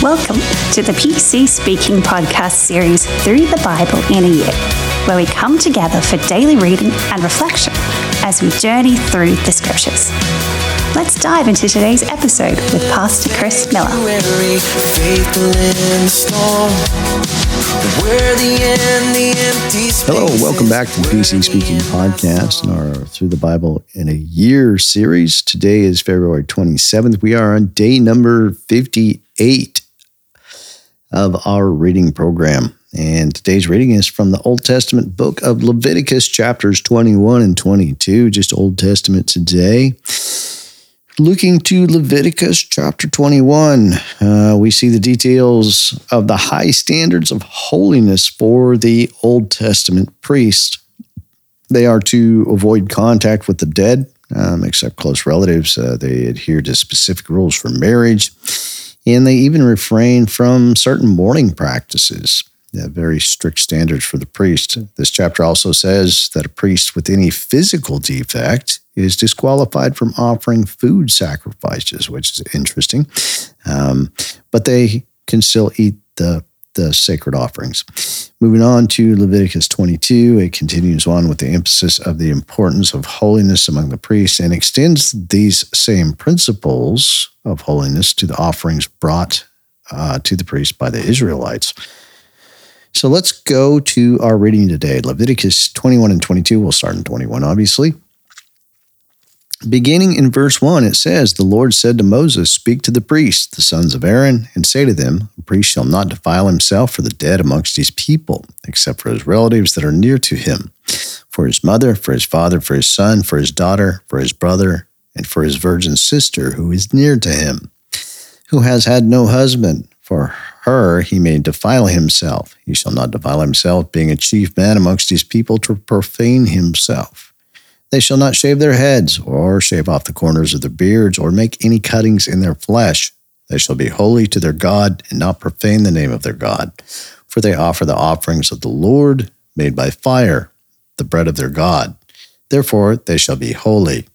Welcome to the PC Speaking podcast series Through the Bible in a Year, where we come together for daily reading and reflection as we journey through the scriptures. Let's dive into today's episode with Pastor Chris Miller. Hello, welcome back to the PC Speaking podcast and our Through the Bible in a Year series. Today is February 27th. We are on day number 58 of our reading program. And today's reading is from the Old Testament book of Leviticus, chapters 21 and 22, just Old Testament today. Looking to Leviticus chapter 21, uh, we see the details of the high standards of holiness for the Old Testament priest. They are to avoid contact with the dead, um, except close relatives. Uh, they adhere to specific rules for marriage, and they even refrain from certain mourning practices very strict standards for the priest. This chapter also says that a priest with any physical defect is disqualified from offering food sacrifices, which is interesting. Um, but they can still eat the the sacred offerings. Moving on to Leviticus 22, it continues on with the emphasis of the importance of holiness among the priests and extends these same principles of holiness to the offerings brought uh, to the priests by the Israelites. So let's go to our reading today Leviticus 21 and 22. We'll start in 21, obviously. Beginning in verse 1, it says, The Lord said to Moses, Speak to the priests, the sons of Aaron, and say to them, A priest shall not defile himself for the dead amongst his people, except for his relatives that are near to him, for his mother, for his father, for his son, for his daughter, for his brother, and for his virgin sister who is near to him, who has had no husband, for her he may defile himself. He shall not defile himself, being a chief man amongst his people, to profane himself. They shall not shave their heads, or shave off the corners of their beards, or make any cuttings in their flesh. They shall be holy to their God, and not profane the name of their God. For they offer the offerings of the Lord, made by fire, the bread of their God. Therefore they shall be holy.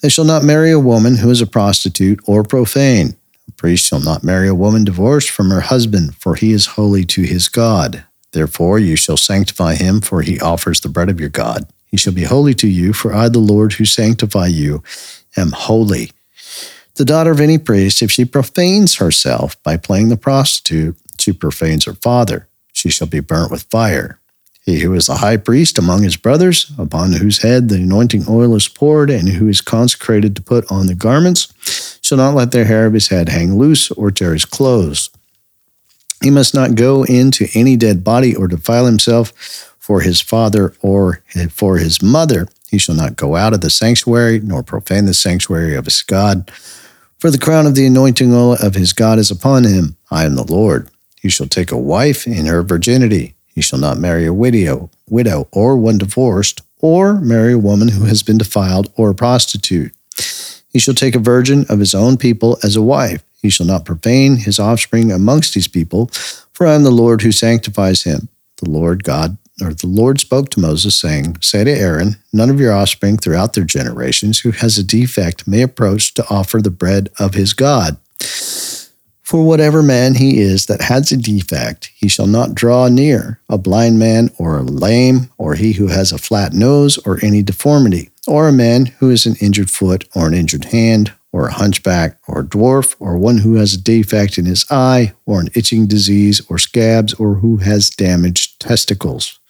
They shall not marry a woman who is a prostitute or profane a priest shall not marry a woman divorced from her husband, for he is holy to his God. Therefore you shall sanctify him, for he offers the bread of your God. He shall be holy to you, for I, the Lord who sanctify you, am holy. The daughter of any priest, if she profanes herself by playing the prostitute, she profanes her father. She shall be burnt with fire. He who is the high priest among his brothers, upon whose head the anointing oil is poured, and who is consecrated to put on the garments, shall not let the hair of his head hang loose or tear his clothes. He must not go into any dead body or defile himself for his father or for his mother. He shall not go out of the sanctuary, nor profane the sanctuary of his God. For the crown of the anointing oil of his God is upon him. I am the Lord. He shall take a wife in her virginity he shall not marry a widow, widow or one divorced, or marry a woman who has been defiled or a prostitute. He shall take a virgin of his own people as a wife. He shall not profane his offspring amongst his people, for I am the Lord who sanctifies him. The Lord God or the Lord spoke to Moses, saying, Say to Aaron, None of your offspring throughout their generations who has a defect may approach to offer the bread of his God. For whatever man he is that has a defect, he shall not draw near a blind man or a lame, or he who has a flat nose or any deformity, or a man who has an injured foot or an injured hand, or a hunchback or a dwarf, or one who has a defect in his eye, or an itching disease, or scabs, or who has damaged testicles.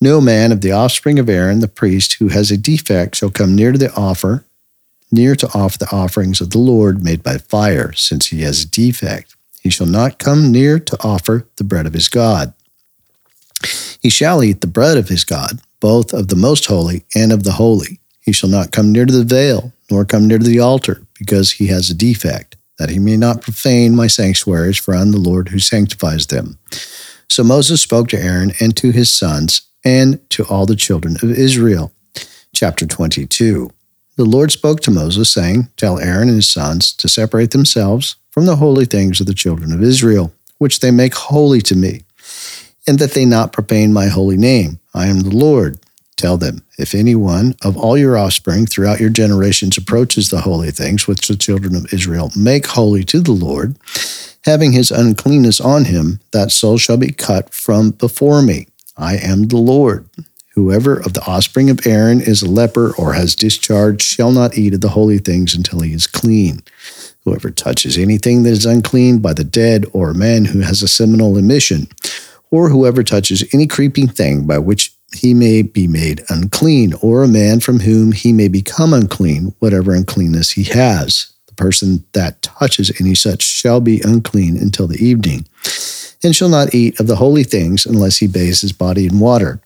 No man of the offspring of Aaron the priest who has a defect shall come near to the offer near to offer the offerings of the Lord made by fire, since he has a defect. He shall not come near to offer the bread of his God. He shall eat the bread of his God, both of the most holy and of the holy. He shall not come near to the veil, nor come near to the altar, because he has a defect, that he may not profane my sanctuaries, for I am the Lord who sanctifies them. So Moses spoke to Aaron and to his sons and to all the children of Israel. Chapter 22. The Lord spoke to Moses, saying, Tell Aaron and his sons to separate themselves from the holy things of the children of Israel, which they make holy to me, and that they not profane my holy name. I am the Lord. Tell them, if anyone of all your offspring throughout your generations approaches the holy things which the children of Israel make holy to the Lord, having his uncleanness on him, that soul shall be cut from before me. I am the Lord. Whoever of the offspring of Aaron is a leper or has discharged shall not eat of the holy things until he is clean. Whoever touches anything that is unclean by the dead or a man who has a seminal emission, or whoever touches any creeping thing by which he may be made unclean, or a man from whom he may become unclean, whatever uncleanness he has. The person that touches any such shall be unclean until the evening, and shall not eat of the holy things unless he bathes his body in water.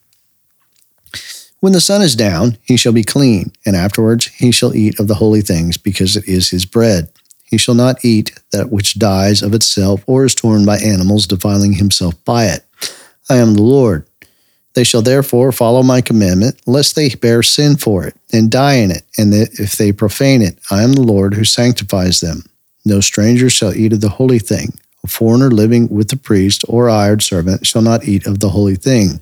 When the sun is down, he shall be clean, and afterwards he shall eat of the holy things, because it is his bread. He shall not eat that which dies of itself, or is torn by animals, defiling himself by it. I am the Lord. They shall therefore follow my commandment, lest they bear sin for it, and die in it, and that if they profane it, I am the Lord who sanctifies them. No stranger shall eat of the holy thing. Foreigner living with the priest or hired servant shall not eat of the holy thing.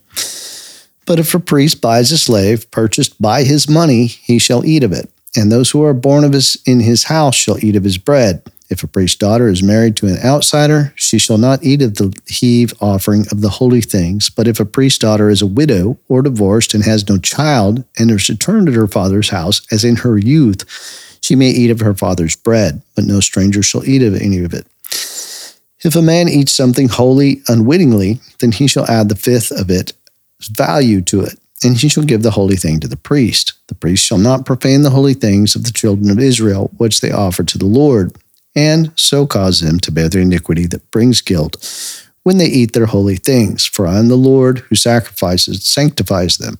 But if a priest buys a slave purchased by his money, he shall eat of it, and those who are born of his in his house shall eat of his bread. If a priest's daughter is married to an outsider, she shall not eat of the heave offering of the holy things. But if a priest's daughter is a widow or divorced and has no child, and is returned to her father's house as in her youth, she may eat of her father's bread, but no stranger shall eat of any of it. If a man eats something holy unwittingly, then he shall add the fifth of its value to it, and he shall give the holy thing to the priest. The priest shall not profane the holy things of the children of Israel, which they offer to the Lord and so cause them to bear their iniquity that brings guilt when they eat their holy things. For I am the Lord who sacrifices, sanctifies them.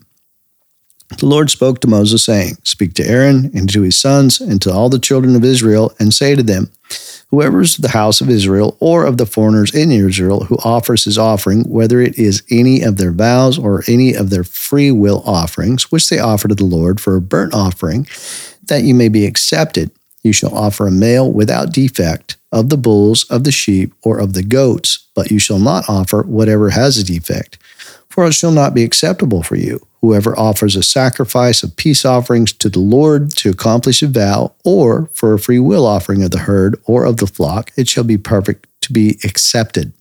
The Lord spoke to Moses, saying, Speak to Aaron and to his sons and to all the children of Israel, and say to them, Whoever is of the house of Israel or of the foreigners in Israel who offers his offering, whether it is any of their vows or any of their free will offerings, which they offer to the Lord for a burnt offering, that you may be accepted, you shall offer a male without defect of the bulls, of the sheep, or of the goats, but you shall not offer whatever has a defect, for it shall not be acceptable for you. Whoever offers a sacrifice of peace offerings to the Lord to accomplish a vow, or for a free will offering of the herd or of the flock, it shall be perfect to be accepted.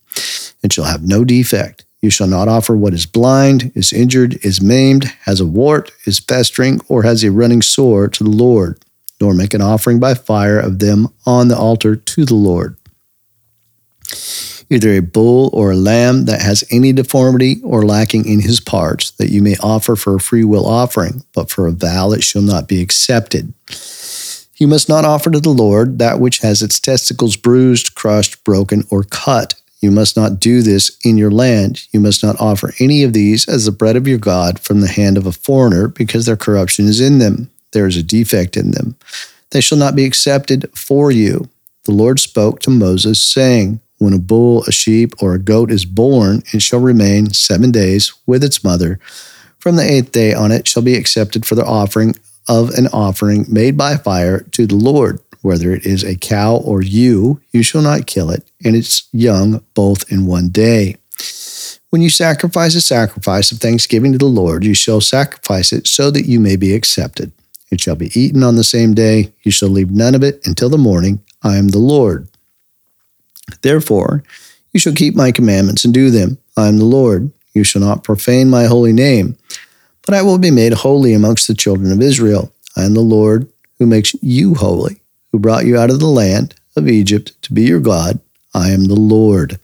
It shall have no defect. You shall not offer what is blind, is injured, is maimed, has a wart, is festering, or has a running sore to the Lord nor make an offering by fire of them on the altar to the Lord. Either a bull or a lamb that has any deformity or lacking in his parts, that you may offer for a free will offering, but for a vow it shall not be accepted. You must not offer to the Lord that which has its testicles bruised, crushed, broken, or cut. You must not do this in your land. You must not offer any of these as the bread of your God from the hand of a foreigner, because their corruption is in them there is a defect in them. They shall not be accepted for you. The Lord spoke to Moses, saying, When a bull, a sheep, or a goat is born, it shall remain seven days with its mother. From the eighth day on it shall be accepted for the offering of an offering made by fire to the Lord. Whether it is a cow or ewe, you shall not kill it, and its young both in one day. When you sacrifice a sacrifice of thanksgiving to the Lord, you shall sacrifice it so that you may be accepted. It shall be eaten on the same day. You shall leave none of it until the morning. I am the Lord. Therefore, you shall keep my commandments and do them. I am the Lord. You shall not profane my holy name, but I will be made holy amongst the children of Israel. I am the Lord who makes you holy, who brought you out of the land of Egypt to be your God. I am the Lord.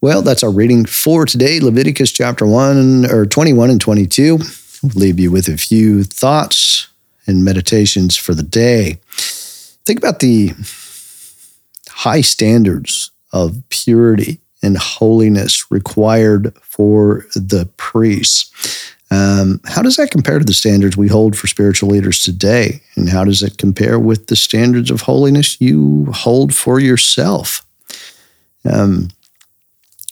Well, that's our reading for today, Leviticus chapter 1 or 21 and 22. We'll leave you with a few thoughts and meditations for the day. Think about the high standards of purity and holiness required for the priests. Um, how does that compare to the standards we hold for spiritual leaders today? And how does it compare with the standards of holiness you hold for yourself? Um,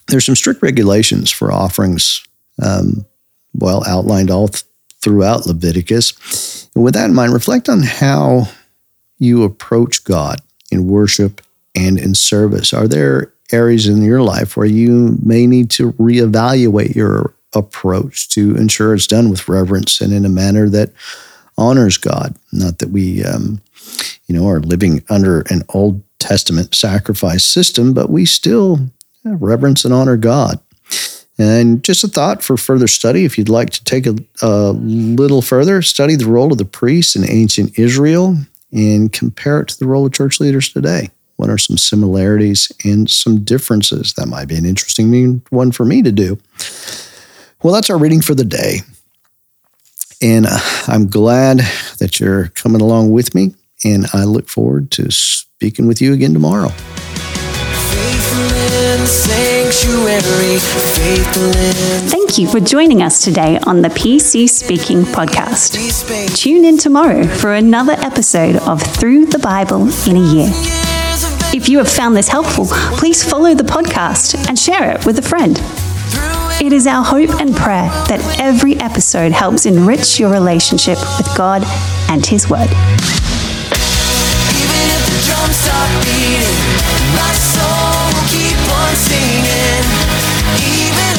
there's some strict regulations for offerings, um, well outlined all th- throughout Leviticus. And with that in mind, reflect on how you approach God in worship and in service. Are there areas in your life where you may need to reevaluate your approach to ensure it's done with reverence and in a manner that honors God. Not that we, um, you know, are living under an Old Testament sacrifice system, but we still reverence and honor God. And just a thought for further study, if you'd like to take a, a little further, study the role of the priests in ancient Israel and compare it to the role of church leaders today. What are some similarities and some differences? That might be an interesting one for me to do. Well, that's our reading for the day. And uh, I'm glad that you're coming along with me. And I look forward to speaking with you again tomorrow. Thank you for joining us today on the PC Speaking podcast. Tune in tomorrow for another episode of Through the Bible in a Year. If you have found this helpful, please follow the podcast and share it with a friend. It is our hope and prayer that every episode helps enrich your relationship with God and His Word. Even